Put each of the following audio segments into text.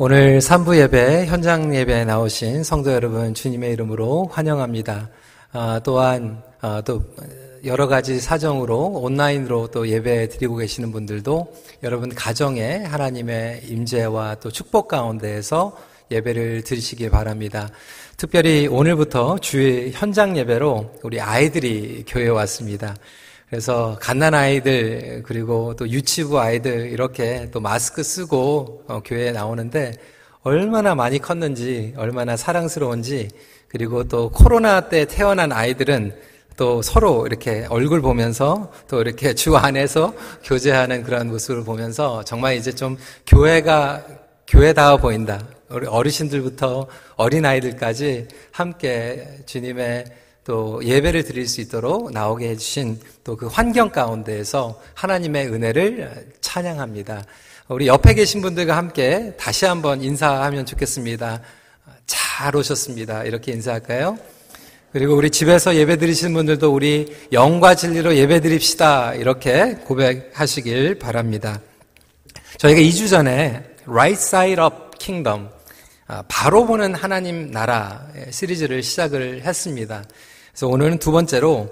오늘 3부 예배, 현장 예배에 나오신 성도 여러분 주님의 이름으로 환영합니다. 아, 또한 아, 또 여러 가지 사정으로 온라인으로 또 예배 드리고 계시는 분들도 여러분 가정에 하나님의 임재와 또 축복 가운데에서 예배를 드리시기 바랍니다. 특별히 오늘부터 주의 현장 예배로 우리 아이들이 교회에 왔습니다. 그래서 갓난 아이들 그리고 또 유치부 아이들 이렇게 또 마스크 쓰고 어, 교회에 나오는데 얼마나 많이 컸는지 얼마나 사랑스러운지 그리고 또 코로나 때 태어난 아이들은 또 서로 이렇게 얼굴 보면서 또 이렇게 주 안에서 교제하는 그런 모습을 보면서 정말 이제 좀 교회가 교회다워 보인다. 우리 어르신들부터 어린 아이들까지 함께 주님의 또 예배를 드릴 수 있도록 나오게 해주신 또 그 환경 가운데에서 하나님의 은혜를 찬양합니다. 우리 옆에 계신 분들과 함께 다시 한번 인사하면 좋겠습니다. 잘 오셨습니다. 이렇게 인사할까요? 그리고 우리 집에서 예배 드리시는 분들도 우리 영과 진리로 예배 드립시다. 이렇게 고백하시길 바랍니다. 저희가 2주 전에 Right Side Up Kingdom, 바로 보는 하나님 나라 시리즈를 시작을 했습니다. 그래서 오늘은 두 번째로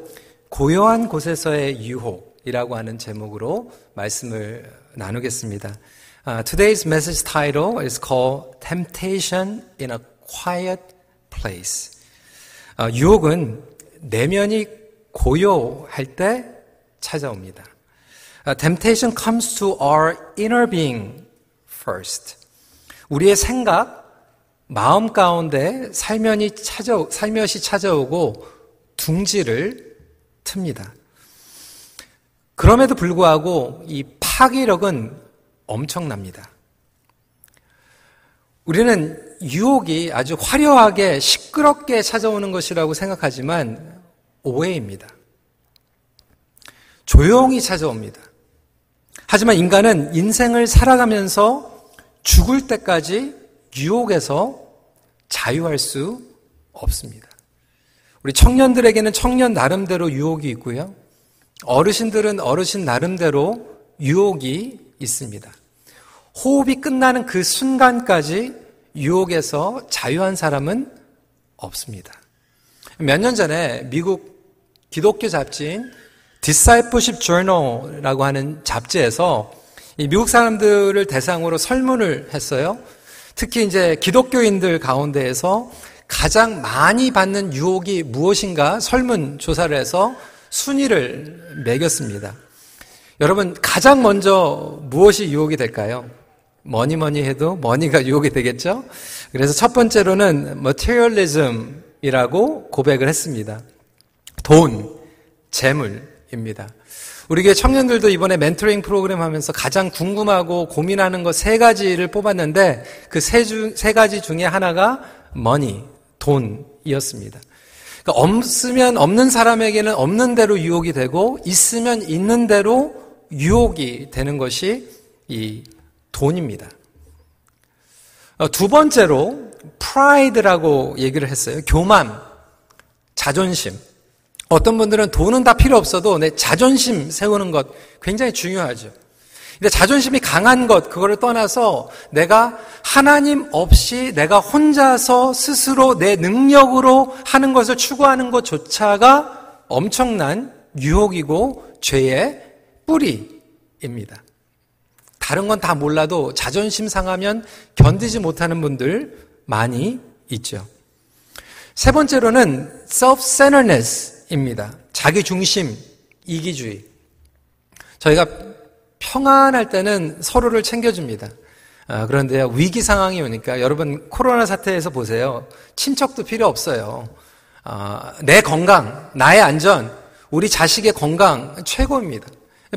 고요한 곳에서의 유혹이라고 하는 제목으로 말씀을 나누겠습니다. Uh, today's message title is called Temptation in a Quiet Place. Uh, 유혹은 내면이 고요할 때 찾아옵니다. Uh, temptation comes to our inner being first. 우리의 생각, 마음 가운데 살면이 찾아, 살며시 찾아오고 둥지를 틉니다. 그럼에도 불구하고 이 파괴력은 엄청납니다. 우리는 유혹이 아주 화려하게 시끄럽게 찾아오는 것이라고 생각하지만 오해입니다. 조용히 찾아옵니다. 하지만 인간은 인생을 살아가면서 죽을 때까지 유혹에서 자유할 수 없습니다. 우리 청년들에게는 청년 나름대로 유혹이 있고요. 어르신들은 어르신 나름대로 유혹이 있습니다. 호흡이 끝나는 그 순간까지 유혹에서 자유한 사람은 없습니다. 몇 년 전에 미국 기독교 잡지인 Discipleship Journal라고 하는 잡지에서 미국 사람들을 대상으로 설문을 했어요. 특히 이제 기독교인들 가운데에서 가장 많이 받는 유혹이 무엇인가 설문 조사를 해서 순위를 매겼습니다. 여러분, 가장 먼저 무엇이 유혹이 될까요? 뭐니 뭐니 해도 money가 유혹이 되겠죠? 그래서 첫 번째로는 materialism이라고 고백을 했습니다. 돈, 재물입니다. 우리 교회 청년들도 이번에 멘토링 프로그램 하면서 가장 궁금하고 고민하는 것 세 가지를 뽑았는데 그세 가지 중에 하나가 money, 돈이었습니다. 그러니까 없으면 없는 사람에게는 없는 대로 유혹이 되고 있으면 있는 대로 유혹이 되는 것이 이 돈입니다. 어, 두 번째로 프라이드라고 얘기를 했어요. 교만, 자존심. 어떤 분들은 돈은 다 필요 없어도 내 자존심 세우는 것 굉장히 중요하죠. 근데 자존심이 강한 것, 그거를 떠나서 내가 하나님 없이 내가 혼자서 스스로 내 능력으로 하는 것을 추구하는 것조차가 엄청난 유혹이고 죄의 뿌리입니다. 다른 건 다 몰라도 자존심 상하면 견디지 못하는 분들 많이 있죠. 세 번째로는 self-centeredness입니다. 자기 중심, 이기주의. 저희가 평안할 때는 서로를 챙겨줍니다. 아, 그런데 위기 상황이 오니까 여러분 코로나 사태에서 보세요. 친척도 필요 없어요. 아, 내 건강, 나의 안전, 우리 자식의 건강 최고입니다.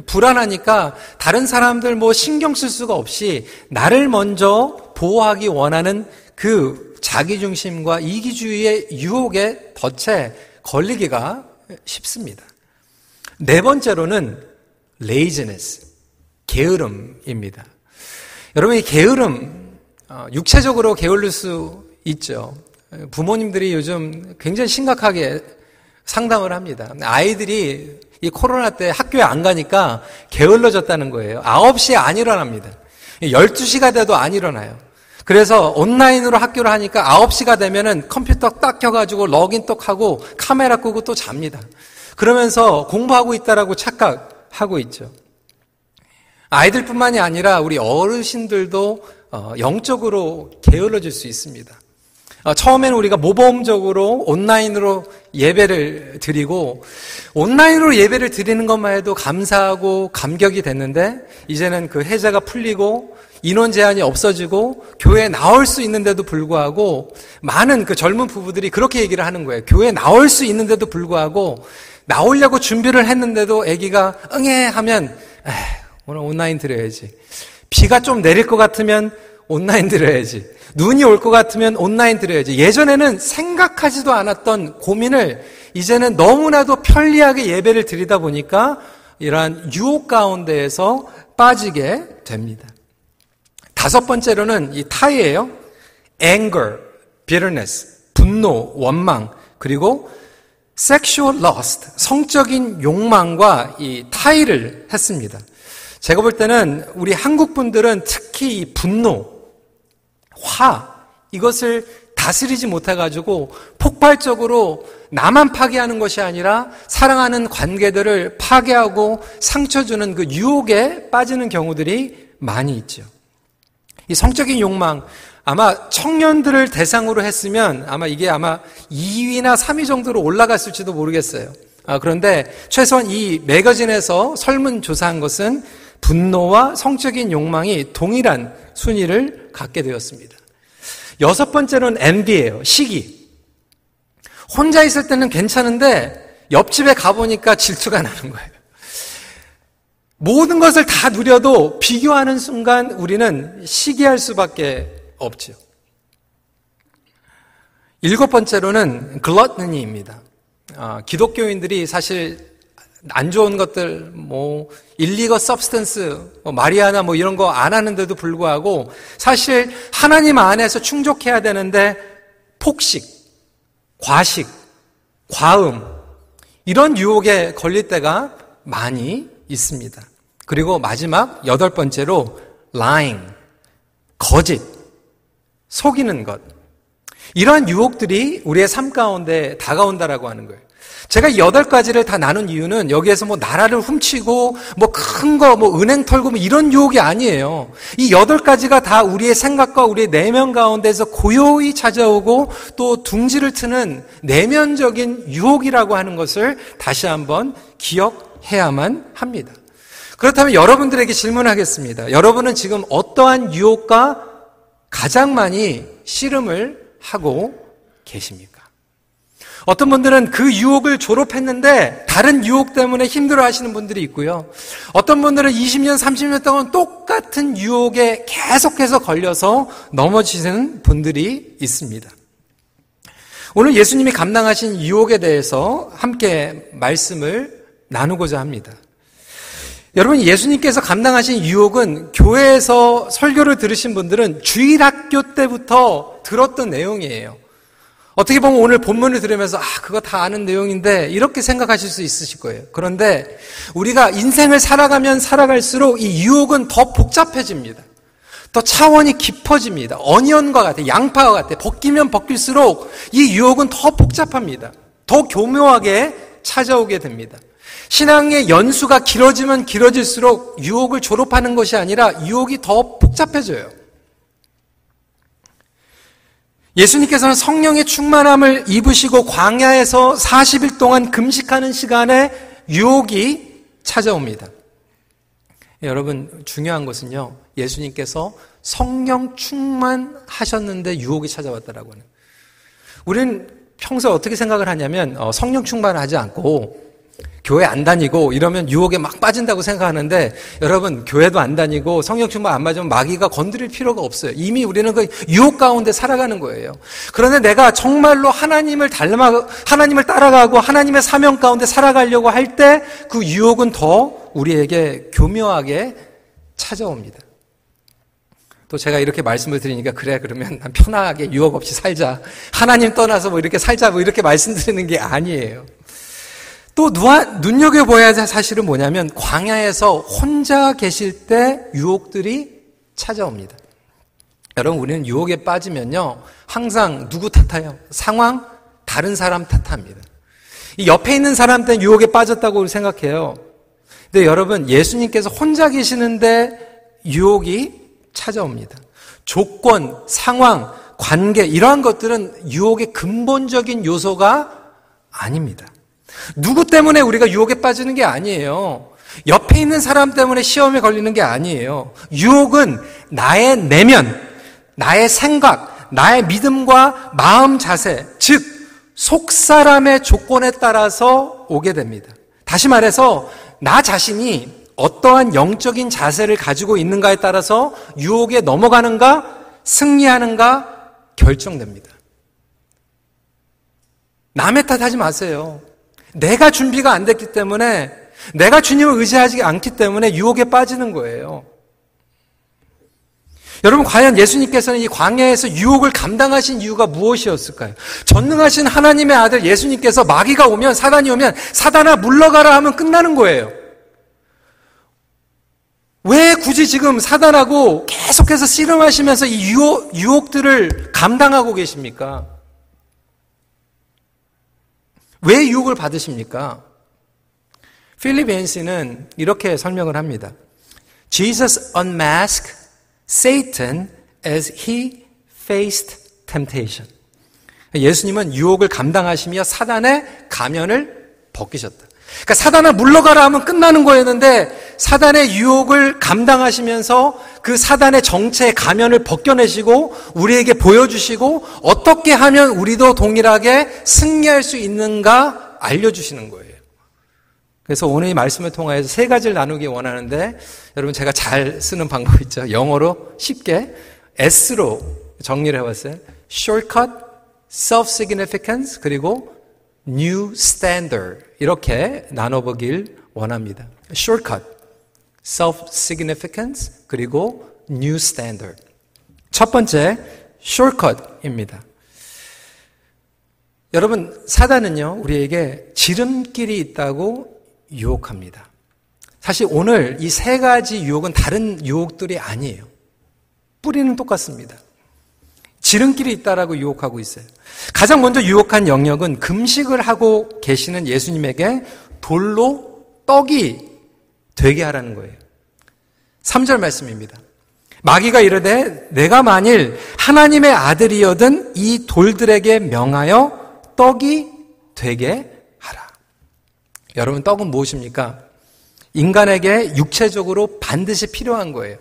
불안하니까 다른 사람들 뭐 신경 쓸 수가 없이 나를 먼저 보호하기 원하는 그 자기중심과 이기주의의 유혹에 덫에 걸리기가 쉽습니다. 네 번째로는 laziness. 게으름입니다. 여러분, 이 게으름, 어, 육체적으로 게을릴 수 있죠. 부모님들이 요즘 굉장히 심각하게 상담을 합니다. 아이들이 이 코로나 때 학교에 안 가니까 게을러졌다는 거예요. 9시에 안 일어납니다. 12시가 돼도 안 일어나요. 그래서 온라인으로 학교를 하니까 9시가 되면은 컴퓨터 딱 켜가지고 러긴 똑 하고 카메라 끄고 또 잡니다. 그러면서 공부하고 있다라고 착각하고 있죠. 아이들뿐만이 아니라 우리 어르신들도 어, 영적으로 게을러질 수 있습니다. 어, 처음에는 우리가 모범적으로 온라인으로 예배를 드리고 온라인으로 예배를 드리는 것만 해도 감사하고 감격이 됐는데 이제는 그 해제가 풀리고 인원 제한이 없어지고 교회에 나올 수 있는데도 불구하고 많은 그 젊은 부부들이 그렇게 얘기를 하는 거예요. 교회에 나올 수 있는데도 불구하고 나오려고 준비를 했는데도 아기가 응애 하면 에이, 오늘 온라인 드려야지. 비가 좀 내릴 것 같으면 온라인 드려야지. 눈이 올 것 같으면 온라인 드려야지. 예전에는 생각하지도 않았던 고민을 이제는 너무나도 편리하게 예배를 드리다 보니까 이러한 유혹 가운데에서 빠지게 됩니다. 다섯 번째로는 이 타이예요. anger, bitterness, 분노, 원망, 그리고 sexual lust, 성적인 욕망과 이 타이를 했습니다. 제가 볼 때는 우리 한국 분들은 특히 이 분노, 화, 이것을 다스리지 못해가지고 폭발적으로 나만 파괴하는 것이 아니라 사랑하는 관계들을 파괴하고 상처 주는 그 유혹에 빠지는 경우들이 많이 있죠. 이 성적인 욕망, 아마 청년들을 대상으로 했으면 아마 이게 아마 2위나 3위 정도로 올라갔을지도 모르겠어요. 아, 그런데 최소한 이 매거진에서 설문조사한 것은 분노와 성적인 욕망이 동일한 순위를 갖게 되었습니다. 여섯 번째는 envy예요. 시기. 혼자 있을 때는 괜찮은데 옆집에 가보니까 질투가 나는 거예요. 모든 것을 다 누려도 비교하는 순간 우리는 시기할 수밖에 없죠. 일곱 번째로는 gluttony입니다. 아, 기독교인들이 사실 안 좋은 것들, 뭐, illegal substance, 뭐 마리화나 뭐 이런 거 안 하는데도 불구하고 사실 하나님 안에서 충족해야 되는데 폭식, 과식, 과음, 이런 유혹에 걸릴 때가 많이 있습니다. 그리고 마지막 여덟 번째로 lying, 거짓, 속이는 것. 이러한 유혹들이 우리의 삶 가운데 다가온다라고 하는 거예요. 제가 여덟 가지를 다 나눈 이유는 여기에서 뭐 나라를 훔치고 뭐 큰 거, 뭐 은행 털고 뭐 이런 유혹이 아니에요. 이 여덟 가지가 다 우리의 생각과 우리의 내면 가운데서 고요히 찾아오고 또 둥지를 트는 내면적인 유혹이라고 하는 것을 다시 한번 기억해야만 합니다. 그렇다면 여러분들에게 질문하겠습니다. 여러분은 지금 어떠한 유혹과 가장 많이 씨름을 하고 계십니까? 어떤 분들은 그 유혹을 졸업했는데 다른 유혹 때문에 힘들어 하시는 분들이 있고요. 어떤 분들은 20년, 30년 동안 똑같은 유혹에 계속해서 걸려서 넘어지는 분들이 있습니다. 오늘 예수님이 감당하신 유혹에 대해서 함께 말씀을 나누고자 합니다. 여러분, 예수님께서 감당하신 유혹은 교회에서 설교를 들으신 분들은 주일학교 때부터 들었던 내용이에요. 어떻게 보면 오늘 본문을 들으면서 아, 그거 다 아는 내용인데 이렇게 생각하실 수 있으실 거예요. 그런데 우리가 인생을 살아가면 살아갈수록 이 유혹은 더 복잡해집니다. 더 차원이 깊어집니다. 어니언과 같아, 양파와 같아. 벗기면 벗길수록 이 유혹은 더 복잡합니다. 더 교묘하게 찾아오게 됩니다. 신앙의 연수가 길어지면 길어질수록 유혹을 졸업하는 것이 아니라 유혹이 더 복잡해져요. 예수님께서는 성령의 충만함을 입으시고 광야에서 40일 동안 금식하는 시간에 유혹이 찾아옵니다. 여러분, 중요한 것은요, 예수님께서 성령 충만하셨는데 유혹이 찾아왔다라고 하는. 우리는 평소에 어떻게 생각을 하냐면, 어, 성령 충만을 하지 않고, 교회 안 다니고 이러면 유혹에 막 빠진다고 생각하는데 여러분 교회도 안 다니고 성령 충만 안 맞으면 마귀가 건드릴 필요가 없어요. 이미 우리는 그 유혹 가운데 살아가는 거예요. 그런데 내가 정말로 하나님을 닮아 하나님을 따라가고 하나님의 사명 가운데 살아가려고 할 때 그 유혹은 더 우리에게 교묘하게 찾아옵니다. 또 제가 이렇게 말씀을 드리니까 그래 그러면 난 편하게 유혹 없이 살자. 하나님 떠나서 뭐 이렇게 살자 뭐 이렇게 말씀드리는 게 아니에요. 또 눈여겨보아야 할 사실은 뭐냐면 광야에서 혼자 계실 때 유혹들이 찾아옵니다. 여러분, 우리는 유혹에 빠지면요. 항상 누구 탓해요? 상황, 다른 사람 탓합니다. 이 옆에 있는 사람한테는 유혹에 빠졌다고 생각해요. 근데 여러분, 예수님께서 혼자 계시는데 유혹이 찾아옵니다. 조건, 상황, 관계, 이러한 것들은 유혹의 근본적인 요소가 아닙니다. 누구 때문에 우리가 유혹에 빠지는 게 아니에요. 옆에 있는 사람 때문에 시험에 걸리는 게 아니에요. 유혹은 나의 내면, 나의 생각, 나의 믿음과 마음 자세, 즉, 속 사람의 조건에 따라서 오게 됩니다. 다시 말해서, 나 자신이 어떠한 영적인 자세를 가지고 있는가에 따라서 유혹에 넘어가는가, 승리하는가 결정됩니다. 남의 탓 하지 마세요. 내가 준비가 안 됐기 때문에 내가 주님을 의지하지 않기 때문에 유혹에 빠지는 거예요. 여러분, 과연 예수님께서는 이 광야에서 유혹을 감당하신 이유가 무엇이었을까요? 전능하신 하나님의 아들 예수님께서 마귀가 오면, 사단이 오면, 사단아 물러가라 하면 끝나는 거예요. 왜 굳이 지금 사단하고 계속해서 씨름하시면서 이 유혹, 유혹들을 감당하고 계십니까? 왜 유혹을 받으십니까? 필립 앤시는 이렇게 설명을 합니다. Jesus unmasked Satan as he faced temptation. 예수님은 유혹을 감당하시며 사단의 가면을 벗기셨다. 그러니까 사단아 물러가라 하면 끝나는 거였는데 사단의 유혹을 감당하시면서 그 사단의 정체의 가면을 벗겨내시고 우리에게 보여주시고 어떻게 하면 우리도 동일하게 승리할 수 있는가 알려주시는 거예요. 그래서 오늘 이 말씀을 통하여서 세 가지를 나누기 원하는데 여러분 제가 잘 쓰는 방법 있죠. 영어로 쉽게 S로 정리를 해봤어요. Shortcut, Self-Significance, 그리고 New Standard 이렇게 나눠보길 원합니다. Shortcut, Self-Significance, 그리고 New Standard. 첫 번째, Shortcut입니다. 여러분, 사단은요, 우리에게 지름길이 있다고 유혹합니다. 사실 오늘 이 세 가지 유혹은 다른 유혹들이 아니에요. 뿌리는 똑같습니다. 지름길이 있다라고 유혹하고 있어요. 가장 먼저 유혹한 영역은 금식을 하고 계시는 예수님에게 돌로 떡이 되게 하라는 거예요. 3절 말씀입니다. 마귀가 이르되 내가 만일 하나님의 아들이여든 이 돌들에게 명하여 떡이 되게 여러분, 떡은 무엇입니까? 인간에게 육체적으로 반드시 필요한 거예요.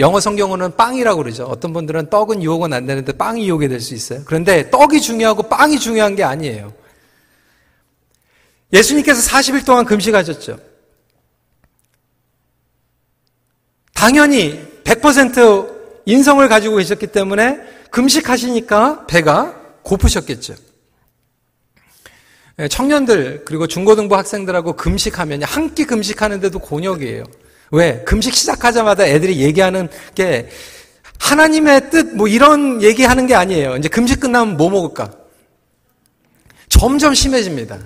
영어 성경어는 빵이라고 그러죠. 어떤 분들은 떡은 유혹은 안 되는데 빵이 유혹이 될 수 있어요. 그런데 떡이 중요하고 빵이 중요한 게 아니에요. 예수님께서 40일 동안 금식하셨죠. 당연히 100% 인성을 가지고 계셨기 때문에 금식하시니까 배가 고프셨겠죠. 예, 청년들 그리고 중고등부 학생들하고 금식하면 한 끼 금식하는데도 곤욕이에요. 왜? 금식 시작하자마자 애들이 얘기하는 게 하나님의 뜻 뭐 이런 얘기하는 게 아니에요. 이제 금식 끝나면 뭐 먹을까? 점점 심해집니다.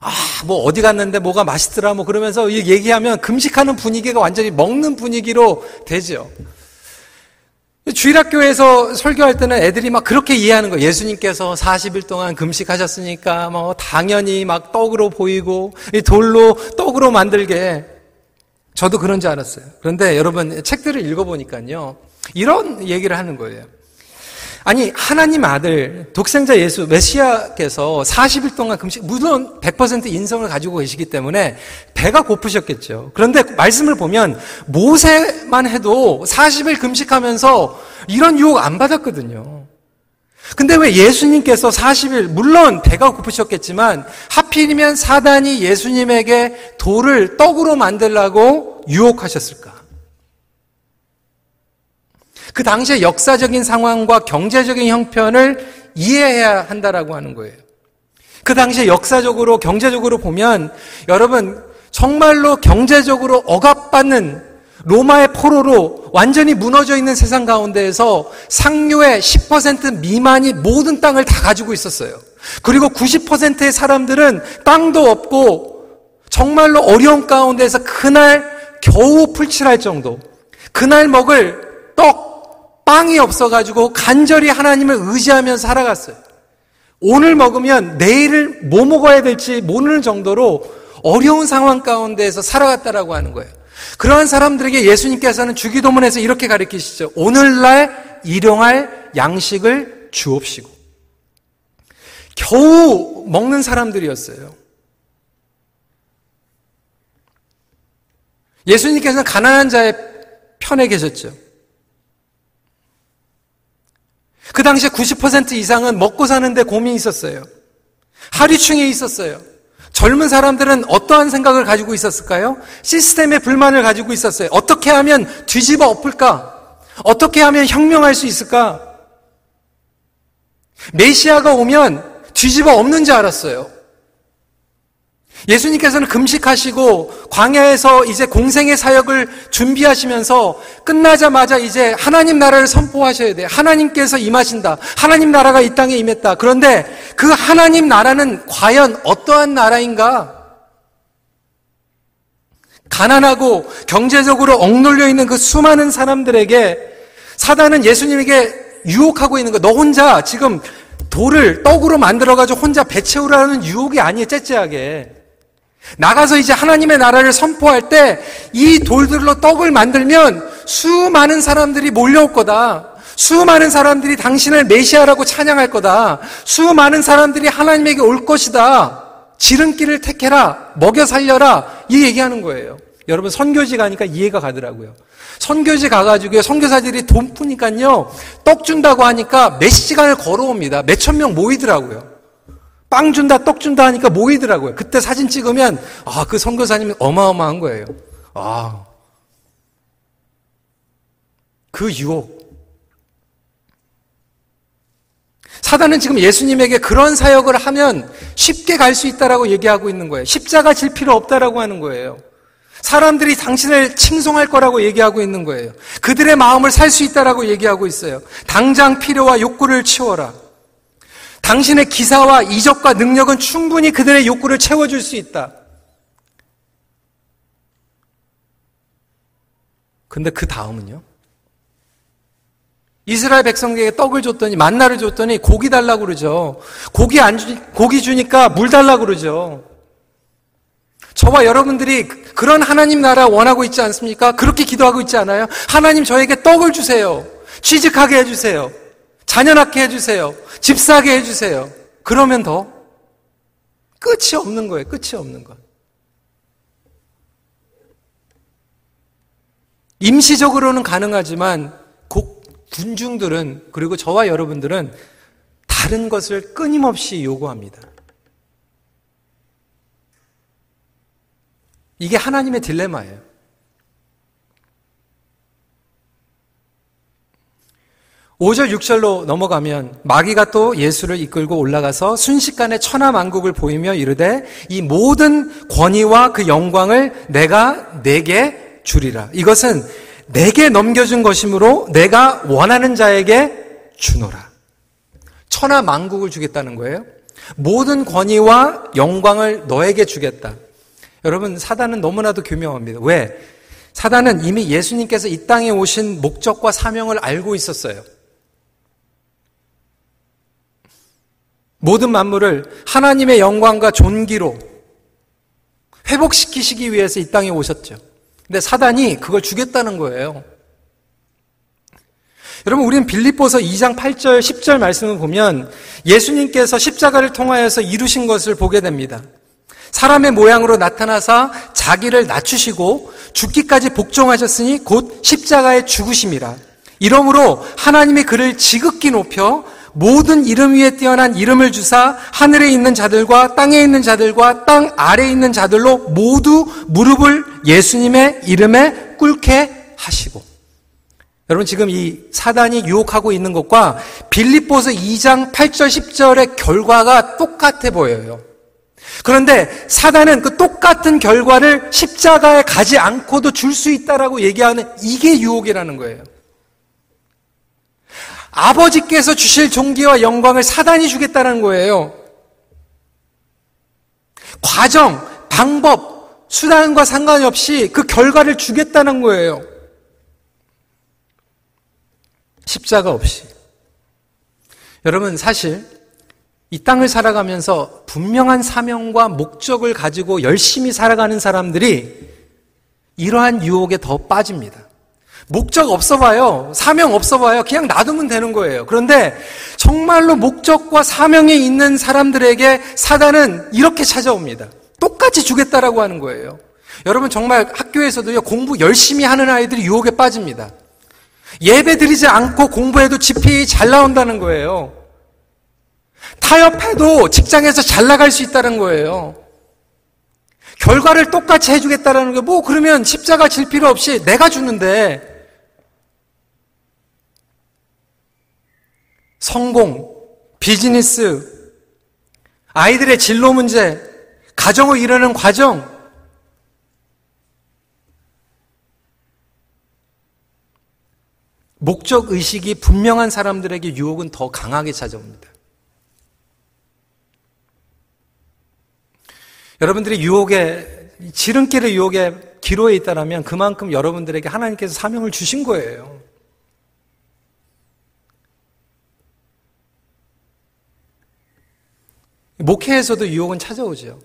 아, 뭐 어디 갔는데 뭐가 맛있더라 뭐 그러면서 얘기하면 금식하는 분위기가 완전히 먹는 분위기로 되죠. 주일학교에서 설교할 때는 애들이 막 그렇게 이해하는 거예요. 예수님께서 40일 동안 금식하셨으니까 뭐 당연히 막 떡으로 보이고 돌로 떡으로 만들게 저도 그런 줄 알았어요. 그런데 여러분 책들을 읽어보니까요. 이런 얘기를 하는 거예요. 아니 하나님 아들 독생자 예수 메시아께서 40일 동안 금식 물론 100% 인성을 가지고 계시기 때문에 배가 고프셨겠죠. 그런데 말씀을 보면 모세만 해도 40일 금식하면서 이런 유혹 안 받았거든요. 근데 왜 예수님께서 40일 물론 배가 고프셨겠지만 하필이면 사단이 예수님에게 돌을 떡으로 만들라고 유혹하셨을까? 그 당시의 역사적인 상황과 경제적인 형편을 이해해야 한다라고 하는 거예요. 그 당시에 역사적으로 경제적으로 보면 여러분 정말로 경제적으로 억압받는 로마의 포로로 완전히 무너져 있는 세상 가운데에서 상류의 10% 미만이 모든 땅을 다 가지고 있었어요. 그리고 90%의 사람들은 땅도 없고 정말로 어려운 가운데에서 그날 겨우 풀칠할 정도, 그날 먹을 떡, 빵이 없어가지고 간절히 하나님을 의지하며 살아갔어요. 오늘 먹으면 내일을 뭐 먹어야 될지 모르는 정도로 어려운 상황 가운데에서 살아갔다라고 하는 거예요. 그러한 사람들에게 예수님께서는 주기도문에서 이렇게 가르치시죠. 오늘날 일용할 양식을 주옵시고. 겨우 먹는 사람들이었어요. 예수님께서는 가난한 자의 편에 계셨죠. 그 당시에 90% 이상은 먹고 사는데 고민이 있었어요. 하류층에 있었어요. 젊은 사람들은 어떠한 생각을 가지고 있었을까요? 시스템에 불만을 가지고 있었어요. 어떻게 하면 뒤집어 엎을까? 어떻게 하면 혁명할 수 있을까? 메시아가 오면 뒤집어 엎는 줄 알았어요. 예수님께서는 금식하시고 광야에서 이제 공생의 사역을 준비하시면서 끝나자마자 이제 하나님 나라를 선포하셔야 돼. 하나님께서 임하신다. 하나님 나라가 이 땅에 임했다. 그런데 그 하나님 나라는 과연 어떠한 나라인가? 가난하고 경제적으로 억눌려 있는 그 수많은 사람들에게 사단은 예수님에게 유혹하고 있는 거. 너 혼자 지금 돌을 떡으로 만들어가지고 혼자 배 채우라는 유혹이 아니에요, 째째하게. 나가서 이제 하나님의 나라를 선포할 때 이 돌들로 떡을 만들면 수많은 사람들이 몰려올 거다. 수많은 사람들이 당신을 메시아라고 찬양할 거다. 수많은 사람들이 하나님에게 올 것이다. 지름길을 택해라. 먹여 살려라. 이 얘기하는 거예요. 여러분 선교지 가니까 이해가 가더라고요. 선교지 가가지고 선교사들이 돈 푸니까요. 떡 준다고 하니까 몇 시간을 걸어옵니다. 몇 천 명 모이더라고요. 빵 준다, 떡 준다 하니까 모이더라고요. 그때 사진 찍으면, 아, 그 선교사님이 어마어마한 거예요. 아. 그 유혹. 사단은 지금 예수님에게 그런 사역을 하면 쉽게 갈 수 있다라고 얘기하고 있는 거예요. 십자가 질 필요 없다라고 하는 거예요. 사람들이 당신을 칭송할 거라고 얘기하고 있는 거예요. 그들의 마음을 살 수 있다라고 얘기하고 있어요. 당장 필요와 욕구를 치워라. 당신의 기사와 이적과 능력은 충분히 그들의 욕구를 채워줄 수 있다. 근데 그 다음은요? 이스라엘 백성에게 떡을 줬더니 만나를 줬더니 고기 달라고 그러죠. 고기 안 주, 고기 주니까 물 달라고 그러죠. 저와 여러분들이 그런 하나님 나라 원하고 있지 않습니까? 그렇게 기도하고 있지 않아요? 하나님 저에게 떡을 주세요. 취직하게 해주세요. 자녀 낳게 해주세요. 집 사게 해주세요. 그러면 더 끝이 없는 거예요. 끝이 없는 것. 임시적으로는 가능하지만 국, 군중들은 그리고 저와 여러분들은 다른 것을 끊임없이 요구합니다. 이게 하나님의 딜레마예요. 5절, 6절로 넘어가면 마귀가 또 예수를 이끌고 올라가서 순식간에 천하만국을 보이며 이르되 이 모든 권위와 그 영광을 내가 내게 주리라. 이것은 내게 넘겨준 것이므로 내가 원하는 자에게 주노라. 천하만국을 주겠다는 거예요. 모든 권위와 영광을 너에게 주겠다. 여러분, 사단은 너무나도 교묘합니다. 왜? 사단은 이미 예수님께서 이 땅에 오신 목적과 사명을 알고 있었어요. 모든 만물을 하나님의 영광과 존귀로 회복시키시기 위해서 이 땅에 오셨죠. 근데 사단이 그걸 주겠다는 거예요. 여러분, 우리는 빌립보서 2장 8절, 10절 말씀을 보면 예수님께서 십자가를 통하여서 이루신 것을 보게 됩니다. 사람의 모양으로 나타나사 자기를 낮추시고 죽기까지 복종하셨으니 곧 십자가의 죽으심이라. 이러므로 하나님의 그를 지극히 높여 모든 이름 위에 뛰어난 이름을 주사 하늘에 있는 자들과 땅에 있는 자들과 땅 아래에 있는 자들로 모두 무릎을 예수님의 이름에 꿇게 하시고 여러분 지금 이 사단이 유혹하고 있는 것과 빌립보서 2장 8절 10절의 결과가 똑같아 보여요. 그런데 사단은 그 똑같은 결과를 십자가에 가지 않고도 줄 수 있다라고 얘기하는 이게 유혹이라는 거예요. 아버지께서 주실 존귀와 영광을 사단이 주겠다는 거예요. 과정, 방법, 수단과 상관이 없이 그 결과를 주겠다는 거예요. 십자가 없이. 여러분, 사실 이 땅을 살아가면서 분명한 사명과 목적을 가지고 열심히 살아가는 사람들이 이러한 유혹에 더 빠집니다. 목적 없어 봐요. 사명 없어 봐요. 그냥 놔두면 되는 거예요. 그런데 정말로 목적과 사명이 있는 사람들에게 사단은 이렇게 찾아옵니다. 똑같이 주겠다라고 하는 거예요. 여러분 정말 학교에서도요, 공부 열심히 하는 아이들이 유혹에 빠집니다. 예배 드리지 않고 공부해도 GPA 잘 나온다는 거예요. 타협해도 직장에서 잘 나갈 수 있다는 거예요. 결과를 똑같이 해주겠다라는 게 뭐 그러면 십자가 질 필요 없이 내가 주는데 성공, 비즈니스, 아이들의 진로 문제, 가정을 이루는 과정, 목적 의식이 분명한 사람들에게 유혹은 더 강하게 찾아옵니다. 여러분들이 유혹에 지름길의 유혹에 기로에 있다라면 그만큼 여러분들에게 하나님께서 사명을 주신 거예요. 목회에서도 유혹은 찾아오죠.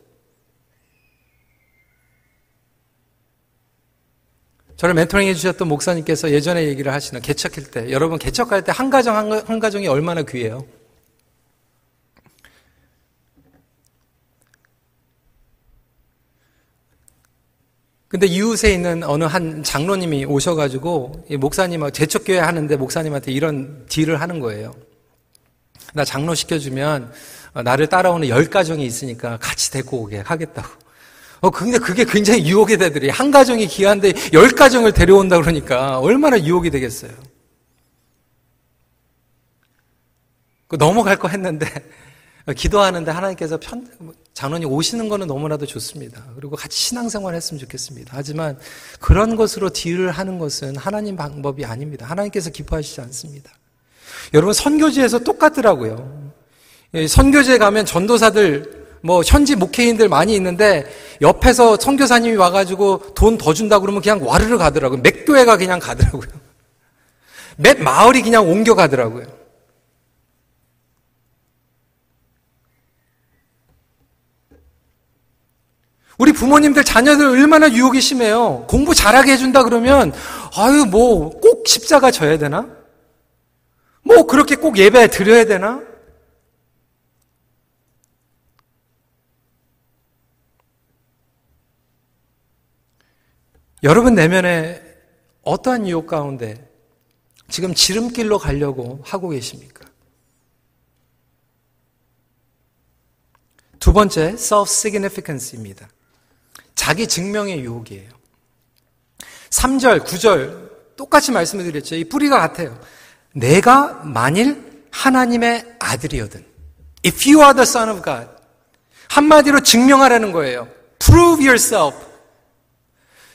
저를 멘토링 해주셨던 목사님께서 예전에 얘기를 하시는 개척할 때, 여러분 개척할 때 한 가정 한, 가정이 얼마나 귀해요. 근데 이웃에 있는 어느 한 장로님이 오셔가지고 목사님하고 재척교회 하는데 목사님한테 이런 딜을 하는 거예요. 나 장로 시켜주면 나를 따라오는 열 가정이 있으니까 같이 데리고 오게 하겠다고. 어, 근데 그게 굉장히 유혹이 되더리. 한 가정이 귀한데 열 가정을 데려온다 그러니까 얼마나 유혹이 되겠어요. 그 넘어갈 거 했는데 기도하는데 하나님께서 편, 장로님 오시는 거는 너무나도 좋습니다. 그리고 같이 신앙생활 했으면 좋겠습니다. 하지만 그런 것으로 딜을 하는 것은 하나님 방법이 아닙니다. 하나님께서 기뻐하시지 않습니다. 여러분 선교지에서 똑같더라고요. 선교지에 가면 전도사들 뭐 현지 목회인들 많이 있는데 옆에서 선교사님이 와가지고 돈 더 준다 그러면 그냥 와르르 가더라고요. 몇 교회가 그냥 가더라고요. 몇 마을이 그냥 옮겨 가더라고요. 우리 부모님들 자녀들 얼마나 유혹이 심해요. 공부 잘하게 해준다 그러면 아유 뭐 꼭 십자가 져야 되나? 뭐 그렇게 꼭 예배 드려야 되나? 여러분 내면에 어떠한 유혹 가운데 지금 지름길로 가려고 하고 계십니까? 두 번째, self-significance입니다. 자기 증명의 유혹이에요. 3절, 9절, 똑같이 말씀을 드렸죠. 이 뿌리가 같아요. 내가 만일 하나님의 아들이거든. If you are the son of God. 한마디로 증명하라는 거예요. Prove yourself.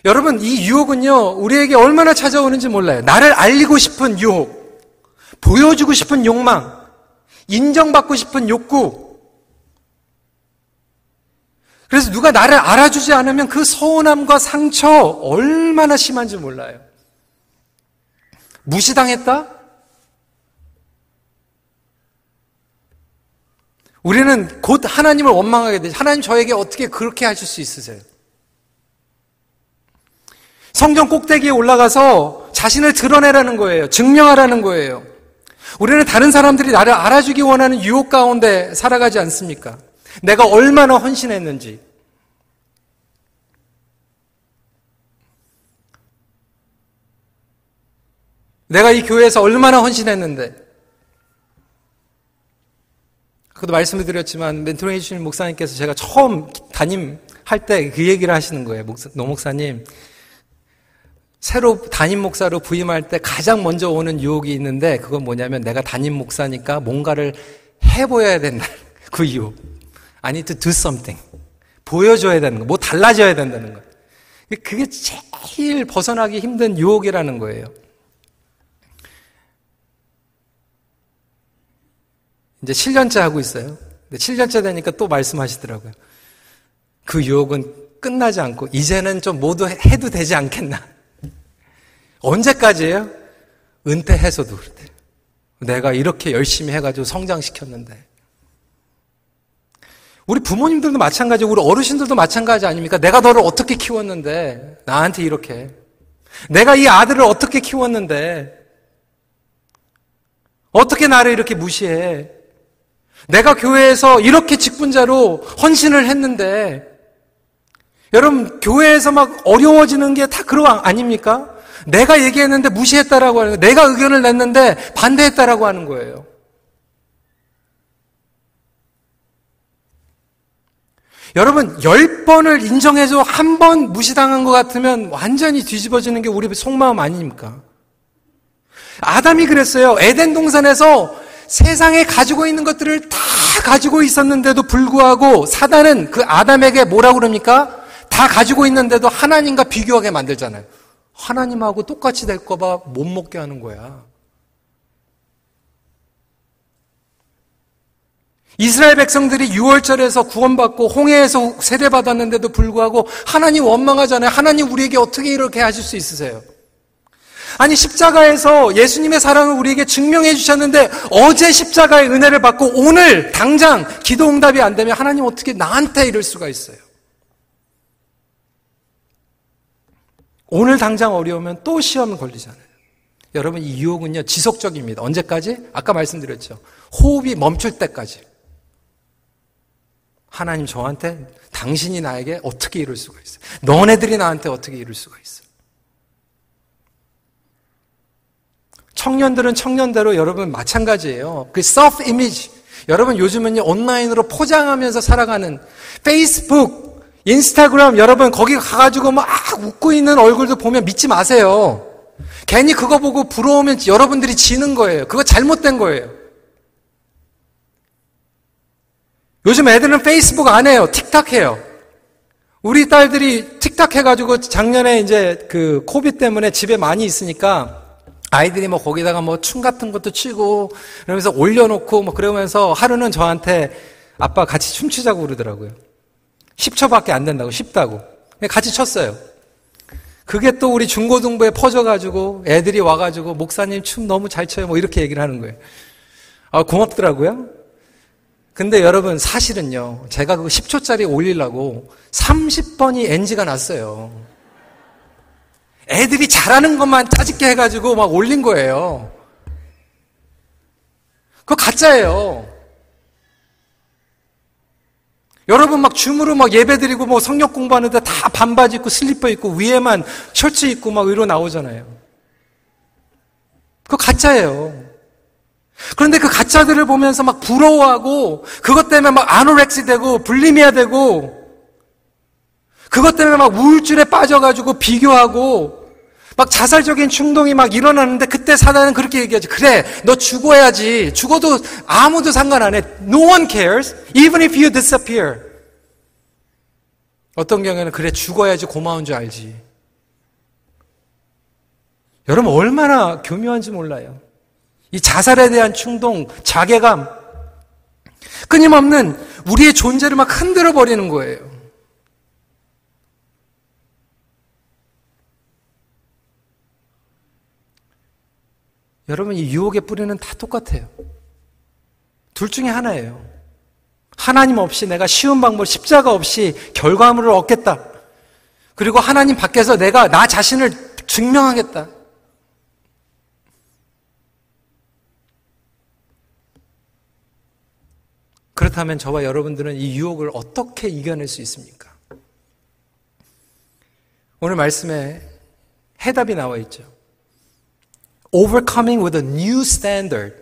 여러분, 이 유혹은요, 우리에게 얼마나 찾아오는지 몰라요. 나를 알리고 싶은 유혹, 보여주고 싶은 욕망, 인정받고 싶은 욕구. 그래서 누가 나를 알아주지 않으면 그 서운함과 상처 얼마나 심한지 몰라요. 무시당했다? 우리는 곧 하나님을 원망하게 되죠. 하나님 저에게 어떻게 그렇게 하실 수 있으세요? 성경 꼭대기에 올라가서 자신을 드러내라는 거예요. 증명하라는 거예요. 우리는 다른 사람들이 나를 알아주기 원하는 유혹 가운데 살아가지 않습니까? 내가 얼마나 헌신했는지. 내가 이 교회에서 얼마나 헌신했는데. 그것도 말씀을 드렸지만 멘토링 해주신 목사님께서 제가 처음 담임 할 때 그 얘기를 하시는 거예요. 노 목사님. 새로 담임 목사로 부임할 때 가장 먼저 오는 유혹이 있는데 그건 뭐냐면 내가 담임 목사니까 뭔가를 해보여야 된다. 그 유혹. I need to do something. 보여줘야 되는 거. 뭐 달라져야 된다는 거. 그게 제일 벗어나기 힘든 유혹이라는 거예요. 이제 7년째 하고 있어요. 근데 7년째 되니까 또 말씀하시더라고요. 그 유혹은 끝나지 않고 이제는 좀 모두 해도 되지 않겠나. 언제까지예요? 은퇴해서도 그렇대요. 내가 이렇게 열심히 해가지고 성장시켰는데. 우리 부모님들도 마찬가지, 우리 어르신들도 마찬가지 아닙니까? 내가 너를 어떻게 키웠는데, 나한테 이렇게. 내가 이 아들을 어떻게 키웠는데, 어떻게 나를 이렇게 무시해? 내가 교회에서 이렇게 직분자로 헌신을 했는데, 여러분, 교회에서 막 어려워지는 게 다 그런 거 아닙니까? 내가 얘기했는데 무시했다라고 하는 거예요. 내가 의견을 냈는데 반대했다라고 하는 거예요. 여러분, 열 번을 인정해줘 한 번 무시당한 것 같으면 완전히 뒤집어지는 게 우리 속마음 아닙니까? 아담이 그랬어요. 에덴 동산에서 세상에 가지고 있는 것들을 다 가지고 있었는데도 불구하고 사단은 그 아담에게 뭐라고 그럽니까? 다 가지고 있는데도 하나님과 비교하게 만들잖아요. 하나님하고 똑같이 될까봐 못 먹게 하는 거야. 이스라엘 백성들이 6월절에서 구원받고 홍해에서 세례받았는데도 불구하고 하나님 원망하잖아요. 하나님 우리에게 어떻게 이렇게 하실 수 있으세요? 아니 십자가에서 예수님의 사랑을 우리에게 증명해 주셨는데 어제 십자가의 은혜를 받고 오늘 당장 기도 응답이 안 되면 하나님 어떻게 나한테 이럴 수가 있어요? 오늘 당장 어려우면 또 시험 걸리잖아요. 여러분 이 유혹은요 지속적입니다. 언제까지? 아까 말씀드렸죠. 호흡이 멈출 때까지. 하나님 저한테 당신이 나에게 어떻게 이룰 수가 있어요? 너네들이 나한테 어떻게 이룰 수가 있어요? 청년들은 청년대로 여러분 마찬가지예요. 그 self image. 여러분 요즘은요 온라인으로 포장하면서 살아가는 페이스북, 인스타그램 여러분 거기 가가지고 막 웃고 있는 얼굴도 보면 믿지 마세요. 괜히 그거 보고 부러우면 여러분들이 지는 거예요. 그거 잘못된 거예요. 요즘 애들은 페이스북 안 해요. 틱탁 해요. 우리 딸들이 틱탁 해가지고 작년에 이제 그 코비 때문에 집에 많이 있으니까 아이들이 뭐 거기다가 뭐 춤 같은 것도 추고 그러면서 올려놓고 뭐 그러면서 하루는 저한테 아빠 같이 춤추자고 그러더라고요. 10초밖에 안 된다고, 쉽다고. 같이 췄어요. 그게 또 우리 중고등부에 퍼져가지고 애들이 와가지고 목사님 춤 너무 잘 춰요. 뭐 이렇게 얘기를 하는 거예요. 아, 고맙더라고요. 근데 여러분 사실은요. 제가 그거 10초짜리 올리려고 30번이 NG가 났어요. 애들이 잘하는 것만 짜집게 해가지고 막 올린 거예요. 그거 가짜예요. 여러분 막 줌으로 막 예배 드리고 뭐 성역 공부하는데 다 반바지 입고 슬리퍼 입고 위에만 셔츠 입고 막 위로 나오잖아요. 그거 가짜예요. 그런데 그 가짜들을 보면서 막 부러워하고 그것 때문에 막 아노렉시 되고 불리미아 되고 그것 때문에 막 우울증에 빠져가지고 비교하고 막 자살적인 충동이 막 일어나는데 그때 사단은 그렇게 얘기하지. 그래, 너 죽어야지. 죽어도 아무도 상관 안 해. No one cares. Even if you disappear. 어떤 경우에는 그래, 죽어야지 고마운 줄 알지. 여러분, 얼마나 교묘한지 몰라요. 이 자살에 대한 충동, 자괴감, 끊임없는 우리의 존재를 막 흔들어 버리는 거예요. 여러분, 이 유혹의 뿌리는 다 똑같아요. 둘 중에 하나예요. 하나님 없이 내가 쉬운 방법, 십자가 없이 결과물을 얻겠다. 그리고 하나님 밖에서 내가 나 자신을 증명하겠다. 그렇다면 저와 여러분들은 이 유혹을 어떻게 이겨낼 수 있습니까? 오늘 말씀에 해답이 나와 있죠. Overcoming with a new standard.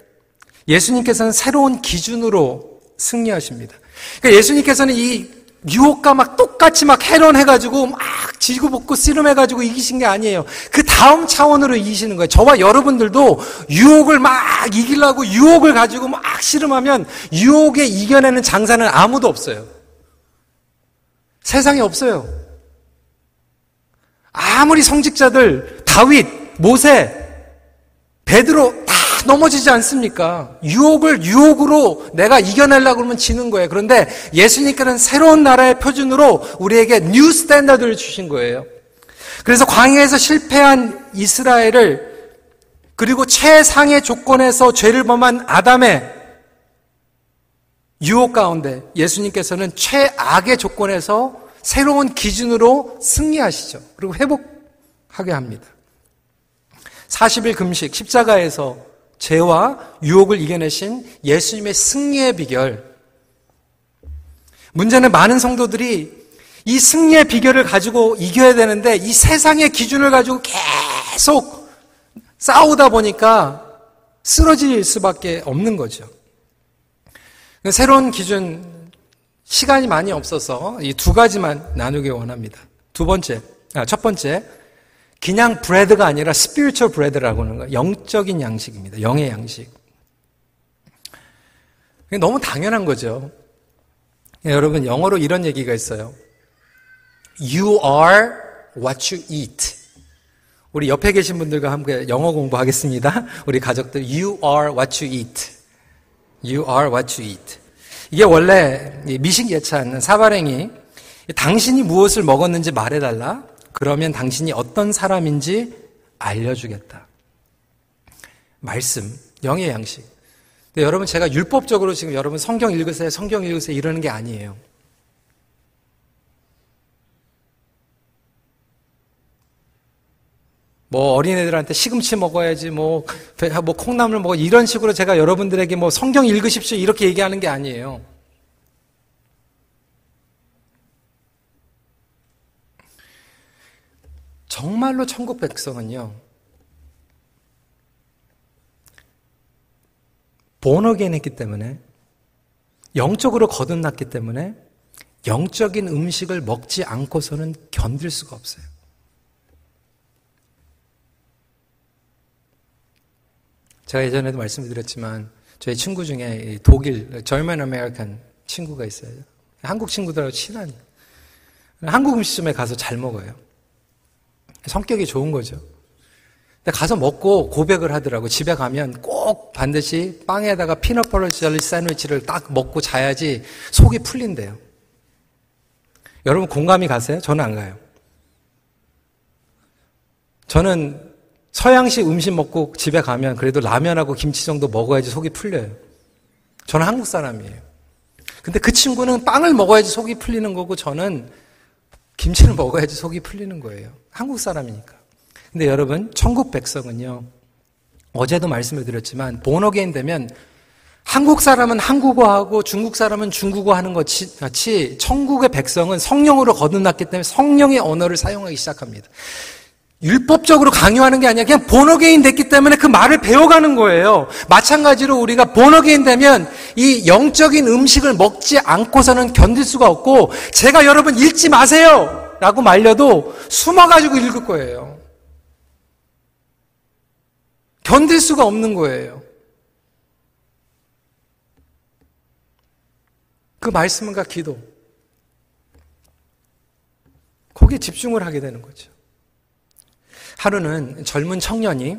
예수님께서는 새로운 기준으로 승리하십니다. 그러니까 예수님께서는 이 유혹과 막 똑같이 막 해론해가지고 막 지고 볶고 씨름해가지고 이기신 게 아니에요. 그 다음 차원으로 이기시는 거예요. 저와 여러분들도 유혹을 막 이기려고 유혹을 가지고 막 씨름하면 유혹에 이겨내는 장사는 아무도 없어요. 세상에 없어요. 아무리 성직자들, 다윗, 모세, 베드로 다 넘어지지 않습니까? 유혹을 유혹으로 내가 이겨내려고 그러면 지는 거예요. 그런데 예수님께는 새로운 나라의 표준으로 우리에게 new standard를 주신 거예요. 그래서 광야에서 실패한 이스라엘을 그리고 최상의 조건에서 죄를 범한 아담의 유혹 가운데 예수님께서는 최악의 조건에서 새로운 기준으로 승리하시죠. 그리고 회복하게 합니다. 40일 금식, 십자가에서 죄와 유혹을 이겨내신 예수님의 승리의 비결. 문제는 많은 성도들이 이 승리의 비결을 가지고 이겨야 되는데 이 세상의 기준을 가지고 계속 싸우다 보니까 쓰러질 수밖에 없는 거죠. 새로운 기준, 시간이 많이 없어서 이 두 가지만 나누기 원합니다. 두 번째, 아, 첫 번째, 그냥 브레드가 아니라 스피리처 브레드라고 하는 거예요. 영적인 양식입니다. 영의 양식. 너무 당연한 거죠. 예, 여러분, 영어로 이런 얘기가 있어요. You are what you eat. 우리 옆에 계신 분들과 함께 영어 공부하겠습니다. 우리 가족들, You are what you eat. You are what you eat. 이게 원래 미식 예찬 사바랭이 당신이 무엇을 먹었는지 말해달라. 그러면 당신이 어떤 사람인지 알려주겠다. 말씀, 영의 양식. 근데 여러분 제가 율법적으로 지금 여러분 성경 읽으세요, 성경 읽으세요 이러는 게 아니에요. 뭐 어린애들한테 시금치 먹어야지 뭐, 뭐 콩나물 먹어 이런 식으로 제가 여러분들에게 뭐 성경 읽으십시오 이렇게 얘기하는 게 아니에요. 정말로 천국 백성은요. 본어겐 했기 때문에 영적으로 거듭났기 때문에 영적인 음식을 먹지 않고서는 견딜 수가 없어요. 제가 예전에도 말씀드렸지만 저희 친구 중에 독일 German American 친구가 있어요. 한국 친구들하고 친한 한국 음식점에 가서 잘 먹어요. 성격이 좋은 거죠. 근데 가서 먹고 고백을 하더라고. 집에 가면 꼭 반드시 빵에다가 peanut butter jelly 샌드위치를 딱 먹고 자야지 속이 풀린대요. 여러분 공감이 가세요? 저는 안 가요. 저는 서양식 음식 먹고 집에 가면 그래도 라면하고 김치 정도 먹어야지 속이 풀려요. 저는 한국 사람이에요. 근데 그 친구는 빵을 먹어야지 속이 풀리는 거고 저는 김치를 먹어야지 속이 풀리는 거예요. 한국 사람이니까. 근데 여러분, 천국 백성은요, 어제도 말씀을 드렸지만, 본어게인 되면 한국 사람은 한국어하고 중국 사람은 중국어 하는 것 같이 천국의 백성은 성령으로 거듭났기 때문에 성령의 언어를 사용하기 시작합니다. 율법적으로 강요하는 게 아니라 그냥 born again 됐기 때문에 그 말을 배워가는 거예요. 마찬가지로 우리가 born again 되면 이 영적인 음식을 먹지 않고서는 견딜 수가 없고 제가 여러분 읽지 마세요! 라고 말려도 숨어가지고 읽을 거예요. 견딜 수가 없는 거예요. 그 말씀과 기도. 거기에 집중을 하게 되는 거죠. 하루는 젊은 청년이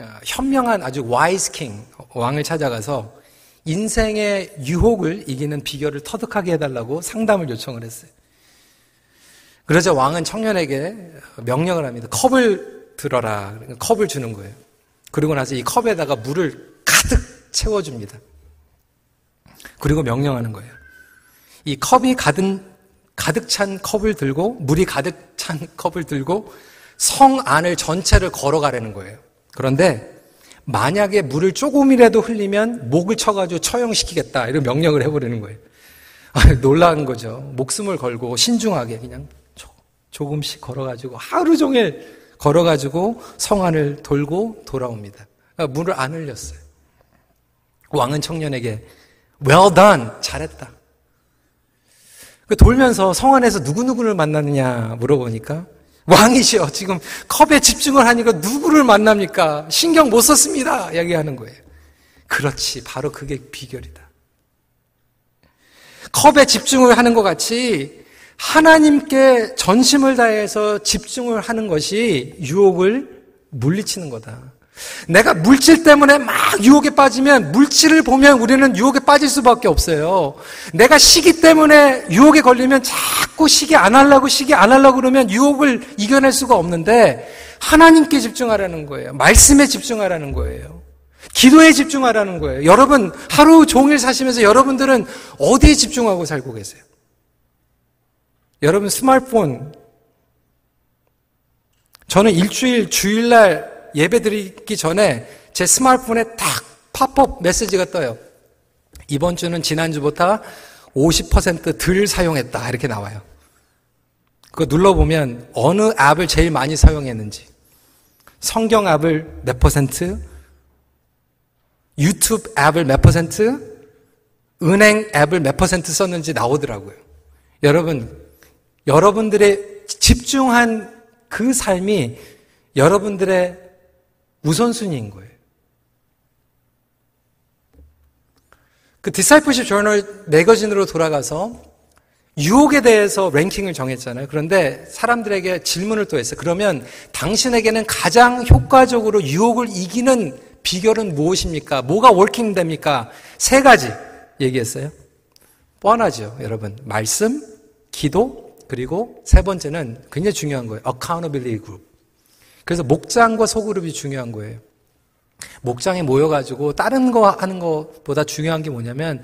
어, 현명한 아주 와이스 킹 왕을 찾아가서 인생의 유혹을 이기는 비결을 터득하게 해달라고 상담을 요청을 했어요. 그러자 왕은 청년에게 명령을 합니다. 컵을 들어라. 컵을 주는 거예요. 그리고 나서 이 컵에다가 물을 가득 채워줍니다. 그리고 명령하는 거예요. 이 컵이 가득, 가득 찬 컵을 들고, 물이 가득 찬 컵을 들고, 성 안을 전체를 걸어가라는 거예요. 그런데 만약에 물을 조금이라도 흘리면 목을 쳐가지고 처형시키겠다. 이런 명령을 해버리는 거예요. 아, 놀라운 거죠. 목숨을 걸고 신중하게 그냥 조금씩 걸어가지고 하루 종일 걸어가지고 성 안을 돌고 돌아옵니다. 아, 물을 안 흘렸어요. 왕은 청년에게 well done 잘했다. 그 돌면서 성 안에서 누구누구를 만나느냐 물어보니까 왕이시여 지금 컵에 집중을 하니까 누구를 만납니까? 신경 못 썼습니다. 이야기하는 거예요. 그렇지. 바로 그게 비결이다. 컵에 집중을 하는 것 같이 하나님께 전심을 다해서 집중을 하는 것이 유혹을 물리치는 거다. 내가 물질 때문에 막 유혹에 빠지면 물질을 보면 우리는 유혹에 빠질 수밖에 없어요. 내가 시기 때문에 유혹에 걸리면 자꾸 시기 안 하려고 시기 안 하려고 그러면 유혹을 이겨낼 수가 없는데 하나님께 집중하라는 거예요. 말씀에 집중하라는 거예요. 기도에 집중하라는 거예요. 여러분, 하루 종일 사시면서 여러분들은 어디에 집중하고 살고 계세요? 여러분, 스마트폰. 저는 일주일, 주일날 예배 드리기 전에 제 스마트폰에 딱 팝업 메시지가 떠요. 이번 주는 지난주보다 50%덜 사용했다. 이렇게 나와요. 그거 눌러보면 어느 앱을 제일 많이 사용했는지, 성경 앱을 몇 퍼센트, 유튜브 앱을 몇 퍼센트, 은행 앱을 몇 퍼센트 썼는지 나오더라고요. 여러분, 여러분들의 집중한 그 삶이 여러분들의 우선순위인 거예요. 그 Discipleship Journal magazine으로 돌아가서 유혹에 대해서 랭킹을 정했잖아요. 그런데 사람들에게 질문을 또 했어요. 그러면 당신에게는 가장 효과적으로 유혹을 이기는 비결은 무엇입니까? 뭐가 working 됩니까? 세 가지 얘기했어요. 뻔하죠, 여러분. 말씀, 기도, 그리고 세 번째는 굉장히 중요한 거예요. accountability group. 그래서 목장과 소그룹이 중요한 거예요. 목장에 모여가지고 다른 거 하는 것보다 중요한 게 뭐냐면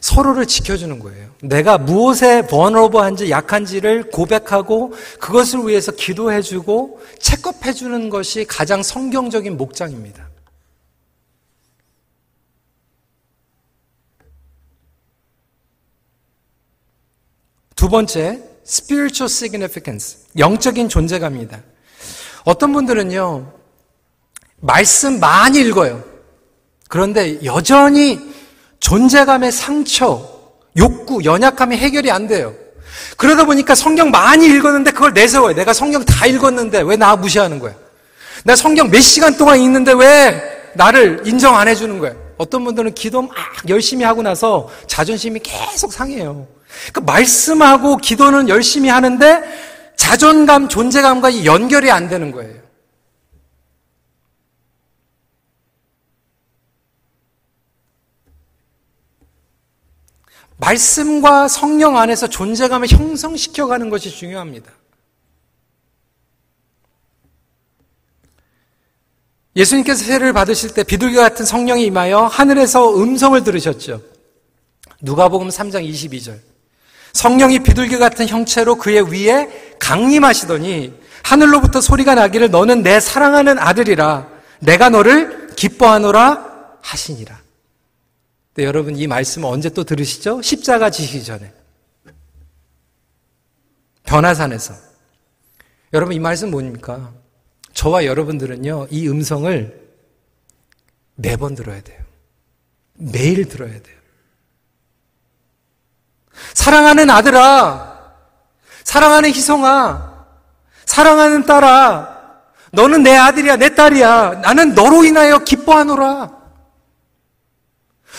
서로를 지켜주는 거예요. 내가 무엇에 번너버한지 약한지를 고백하고 그것을 위해서 기도해주고 체크해주는 것이 가장 성경적인 목장입니다. 두 번째, spiritual significance. 영적인 존재감입니다. 어떤 분들은요, 말씀 많이 읽어요. 그런데 여전히 존재감의 상처, 욕구, 연약함이 해결이 안 돼요. 그러다 보니까 성경 많이 읽었는데 그걸 내세워요. 내가 성경 다 읽었는데 왜 나 무시하는 거야? 나 성경 몇 시간 동안 읽는데 왜 나를 인정 안 해주는 거야? 어떤 분들은 기도 막 열심히 하고 나서 자존심이 계속 상해요. 그 말씀하고 기도는 열심히 하는데 자존감, 존재감과 연결이 안 되는 거예요. 말씀과 성령 안에서 존재감을 형성시켜가는 것이 중요합니다. 예수님께서 세례를 받으실 때 비둘기 같은 성령이 임하여 하늘에서 음성을 들으셨죠. 누가복음 3장 22절. 성령이 비둘기 같은 형체로 그의 위에 강림하시더니 하늘로부터 소리가 나기를 너는 내 사랑하는 아들이라 내가 너를 기뻐하노라 하시니라. 네, 여러분 이 말씀 언제 또 들으시죠? 십자가 지시기 전에. 변화산에서. 여러분 이 말씀 뭡니까? 저와 여러분들은요, 이 음성을 매번 들어야 돼요. 매일 들어야 돼요. 사랑하는 아들아, 사랑하는 희성아, 사랑하는 딸아, 너는 내 아들이야, 내 딸이야. 나는 너로 인하여 기뻐하노라.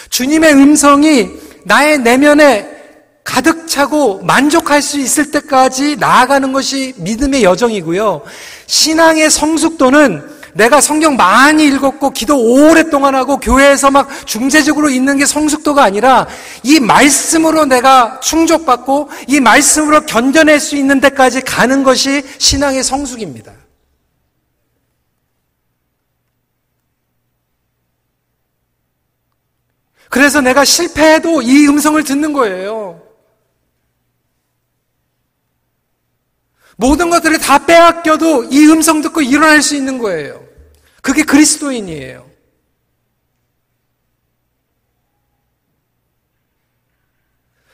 주님의 음성이 나의 내면에 가득 차고 만족할 수 있을 때까지 나아가는 것이 믿음의 여정이고요. 신앙의 성숙도는 내가 성경 많이 읽었고 기도 오랫동안 하고 교회에서 막 중재적으로 있는 게 성숙도가 아니라 이 말씀으로 내가 충족받고 이 말씀으로 견뎌낼 수 있는 데까지 가는 것이 신앙의 성숙입니다. 그래서 내가 실패해도 이 음성을 듣는 거예요. 모든 것들을 다 빼앗겨도 이 음성 듣고 일어날 수 있는 거예요. 그게 그리스도인이에요.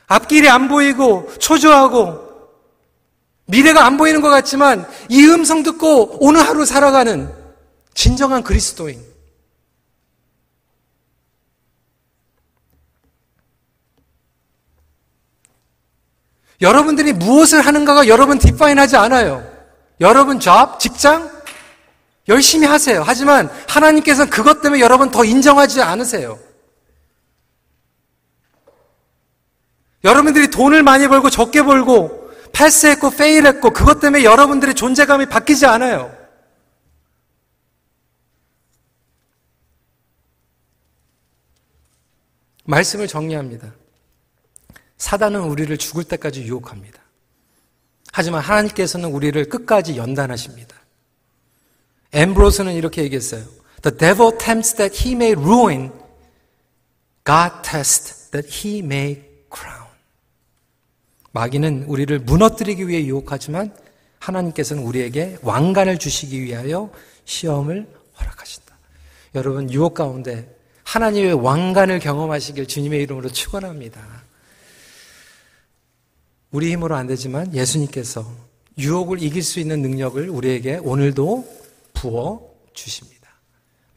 앞길이 안 보이고 초조하고 미래가 안 보이는 것 같지만 이 음성 듣고 오늘 하루 살아가는 진정한 그리스도인. 여러분들이 무엇을 하는가가 여러분 디파인하지 않아요. 여러분 잡, 직장 열심히 하세요. 하지만 하나님께서는 그것 때문에 여러분 더 인정하지 않으세요. 여러분들이 돈을 많이 벌고 적게 벌고 패스했고 페일했고 그것 때문에 여러분들의 존재감이 바뀌지 않아요. 말씀을 정리합니다. 사단은 우리를 죽을 때까지 유혹합니다. 하지만 하나님께서는 우리를 끝까지 연단하십니다. 엠브로스는 이렇게 얘기했어요. The devil tempts that he may ruin. God tests that he may crown. 마귀는 우리를 무너뜨리기 위해 유혹하지만 하나님께서는 우리에게 왕관을 주시기 위하여 시험을 허락하신다. 여러분 유혹 가운데 하나님의 왕관을 경험하시길 주님의 이름으로 축원합니다. 우리 힘으로 안 되지만 예수님께서 유혹을 이길 수 있는 능력을 우리에게 오늘도 부어 주십니다.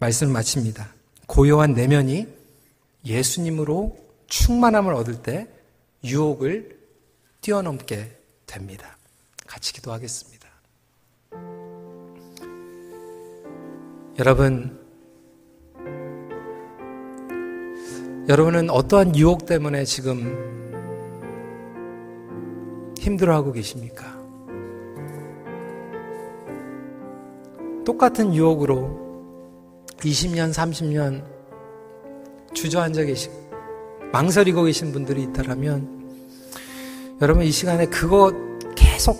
말씀을 마칩니다. 고요한 내면이 예수님으로 충만함을 얻을 때 유혹을 뛰어넘게 됩니다. 같이 기도하겠습니다. 여러분, 여러분은 어떠한 유혹 때문에 지금 힘들어하고 계십니까? 똑같은 유혹으로 20년, 30년 주저앉아 계시고 망설이고 계신 분들이 있다면 여러분 이 시간에 그거 계속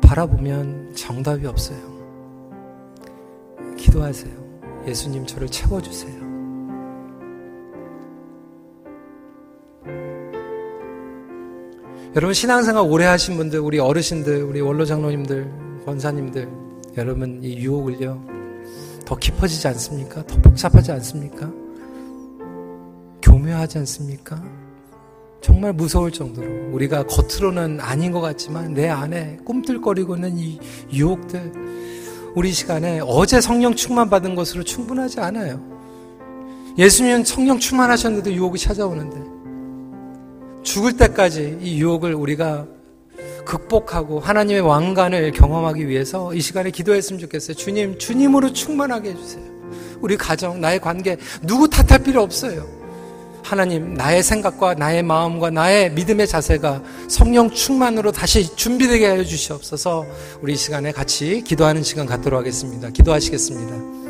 바라보면 정답이 없어요. 기도하세요. 예수님 저를 채워주세요. 여러분 신앙생활 오래 하신 분들, 우리 어르신들, 우리 원로 장로님들, 권사님들, 여러분 이 유혹을요 더 깊어지지 않습니까? 더 복잡하지 않습니까? 교묘하지 않습니까? 정말 무서울 정도로 우리가 겉으로는 아닌 것 같지만 내 안에 꿈틀거리고 있는 이 유혹들 우리 시간에 어제 성령 충만 받은 것으로 충분하지 않아요. 예수님은 성령 충만하셨는데도 유혹이 찾아오는데 죽을 때까지 이 유혹을 우리가 극복하고 하나님의 왕관을 경험하기 위해서 이 시간에 기도했으면 좋겠어요. 주님, 주님으로 충만하게 해주세요. 우리 가정, 나의 관계, 누구 탓할 필요 없어요. 하나님, 나의 생각과 나의 마음과 나의 믿음의 자세가 성령 충만으로 다시 준비되게 해 주시옵소서 우리 이 시간에 같이 기도하는 시간 갖도록 하겠습니다. 기도하시겠습니다.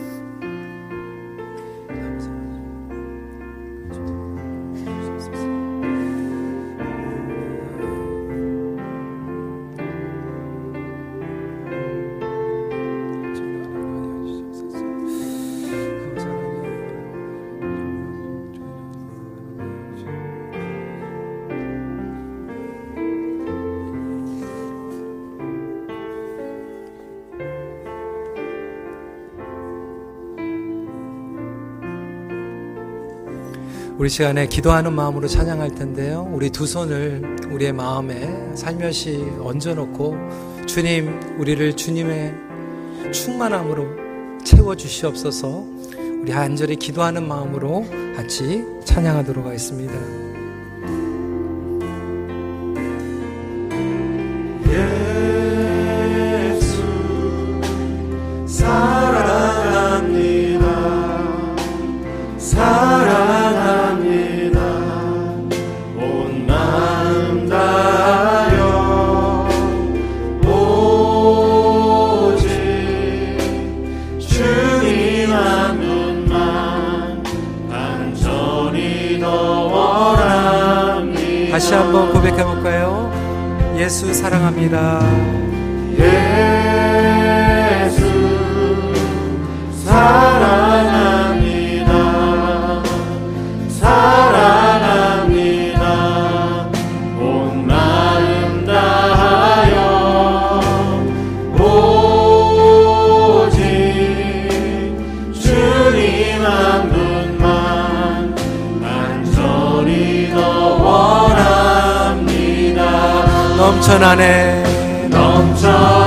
우리 시간에 기도하는 마음으로 찬양할 텐데요. 우리 두 손을 우리의 마음에 살며시 얹어놓고 주님, 우리를 주님의 충만함으로 채워 주시옵소서 우리 한절히 기도하는 마음으로 같이 찬양하도록 하겠습니다. 예 다. 다시 한번 고백해 볼까요? 예수 사랑합니다. 넘쳐나네. 넘쳐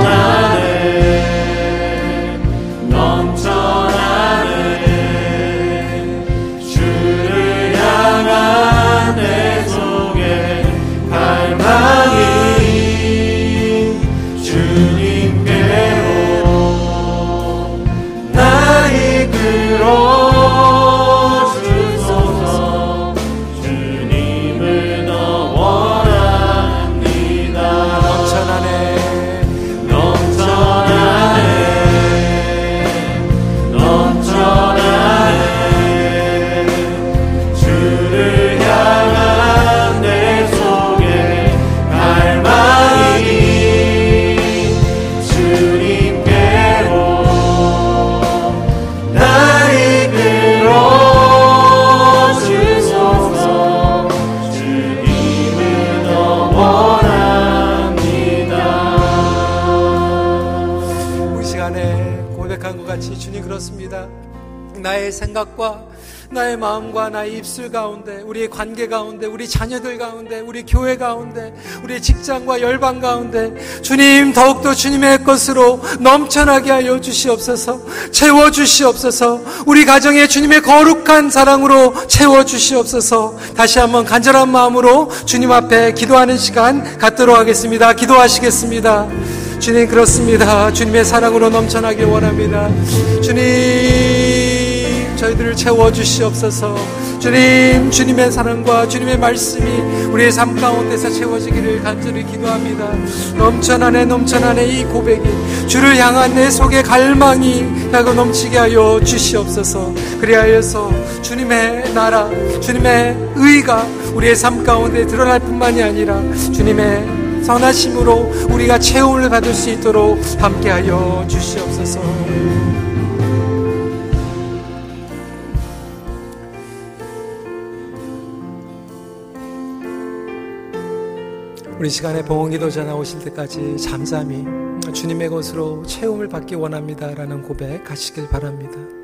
나의 마음과 나의 입술 가운데, 우리의 관계 가운데, 우리 자녀들 가운데, 우리 교회 가운데, 우리 직장과 열방 가운데, 주님 더욱더 주님의 것으로 넘쳐나게 하여 주시옵소서, 채워 주시옵소서, 우리 가정에 주님의 거룩한 사랑으로 채워 주시옵소서, 다시 한번 간절한 마음으로 주님 앞에 기도하는 시간 갖도록 하겠습니다. 기도하시겠습니다. 주님 그렇습니다. 주님의 사랑으로 넘쳐나길 원합니다. 주님 저희들을 채워 주시옵소서. 주님, 주님의 사랑과 주님의 말씀이 우리의 삶 가운데서 채워지기를 간절히 기도합니다. 넘쳐나네, 넘쳐나네 이 고백이 주를 향한 내 속의 갈망이 나고 넘치게 하여 주시옵소서. 그리하여서 주님의 나라, 주님의 의가 우리의 삶 가운데 드러날 뿐만이 아니라 주님의 선하심으로 우리가 채움을 받을 수 있도록 함께하여 주시옵소서. 우리 시간에 봉헌기도자 나오실 때까지 잠잠히 주님의 것으로 채움을 받기 원합니다라는 고백 하시길 바랍니다.